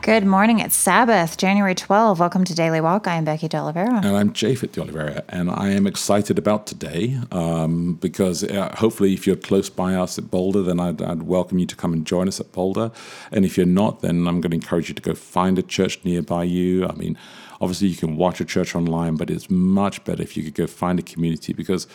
Good morning. It's Sabbath, January 12. Welcome to Daily Walk. I am Becky De Oliveira. And I'm Japhet De Oliveira, and I am excited about today um, because uh, hopefully, if you're close by us at Boulder, then I'd, I'd, welcome you to come and join us at Boulder. And if you're not, then I'm going to encourage you to go find a church nearby you. I mean, obviously, you can watch a church online, but it's much better if you could go find a community because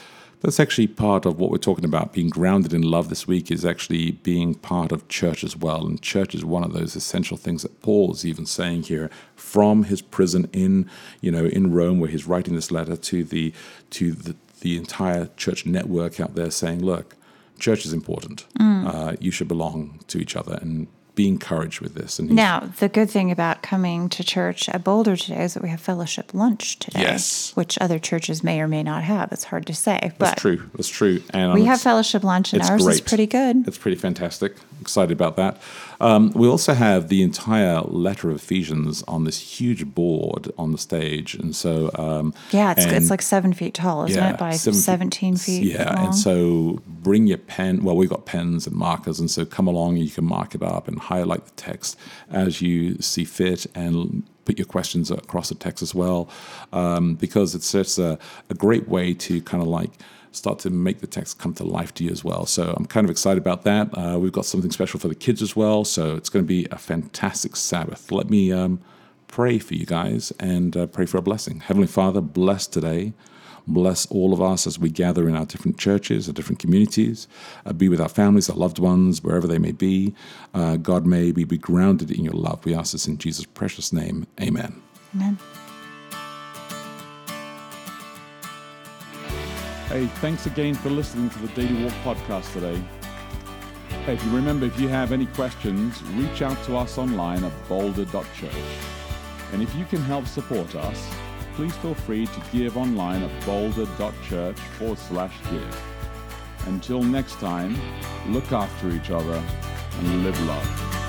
that's actually part of what we're talking about. Being grounded in love this week is actually being part of church as well. And church is one of those essential things that Paul is even saying here from his prison in, you know, in Rome, where he's writing this letter to the to the, the entire church network out there, saying, "Look, church is important. Mm. Uh, you should belong to each other and be encouraged with this. And now, the good thing about coming to church at Boulder today is that we have fellowship lunch today. Yes. Which other churches may or may not have. It's hard to say. But That's true. That's true. And we have fellowship lunch, and ours great. is pretty good. It's pretty fantastic. Excited about that. Um, we also have the entire letter of Ephesians on this huge board on the stage, and so um, yeah, it's, it's like seven feet tall, isn't yeah, it? By seventeen feet. Yeah, long. and so bring your pen. Well, we've got pens and markers, and so come along and you can mark it up and highlight the text as you see fit, and put your questions across the text as well, um, because it's just a, a great way to kind of like start to make the text come to life to you as well. So I'm kind of excited about that. Uh, we've got something special for the kids as well. So it's going to be a fantastic Sabbath. Let me um, pray for you guys and uh, pray for a blessing. Heavenly Father, bless today. Bless all of us as we gather in our different churches, our different communities. Uh, be with our families, our loved ones, wherever they may be. Uh, God, may we be grounded in your love. We ask this in Jesus' precious name. Amen. Amen. Hey, thanks again for listening to the Daily Walk podcast today. Hey, if you remember, if you have any questions, reach out to us online at boulder.church. And if you can help support us, please feel free to give online at boulder.church forward slash give. Until next time, look after each other and live love.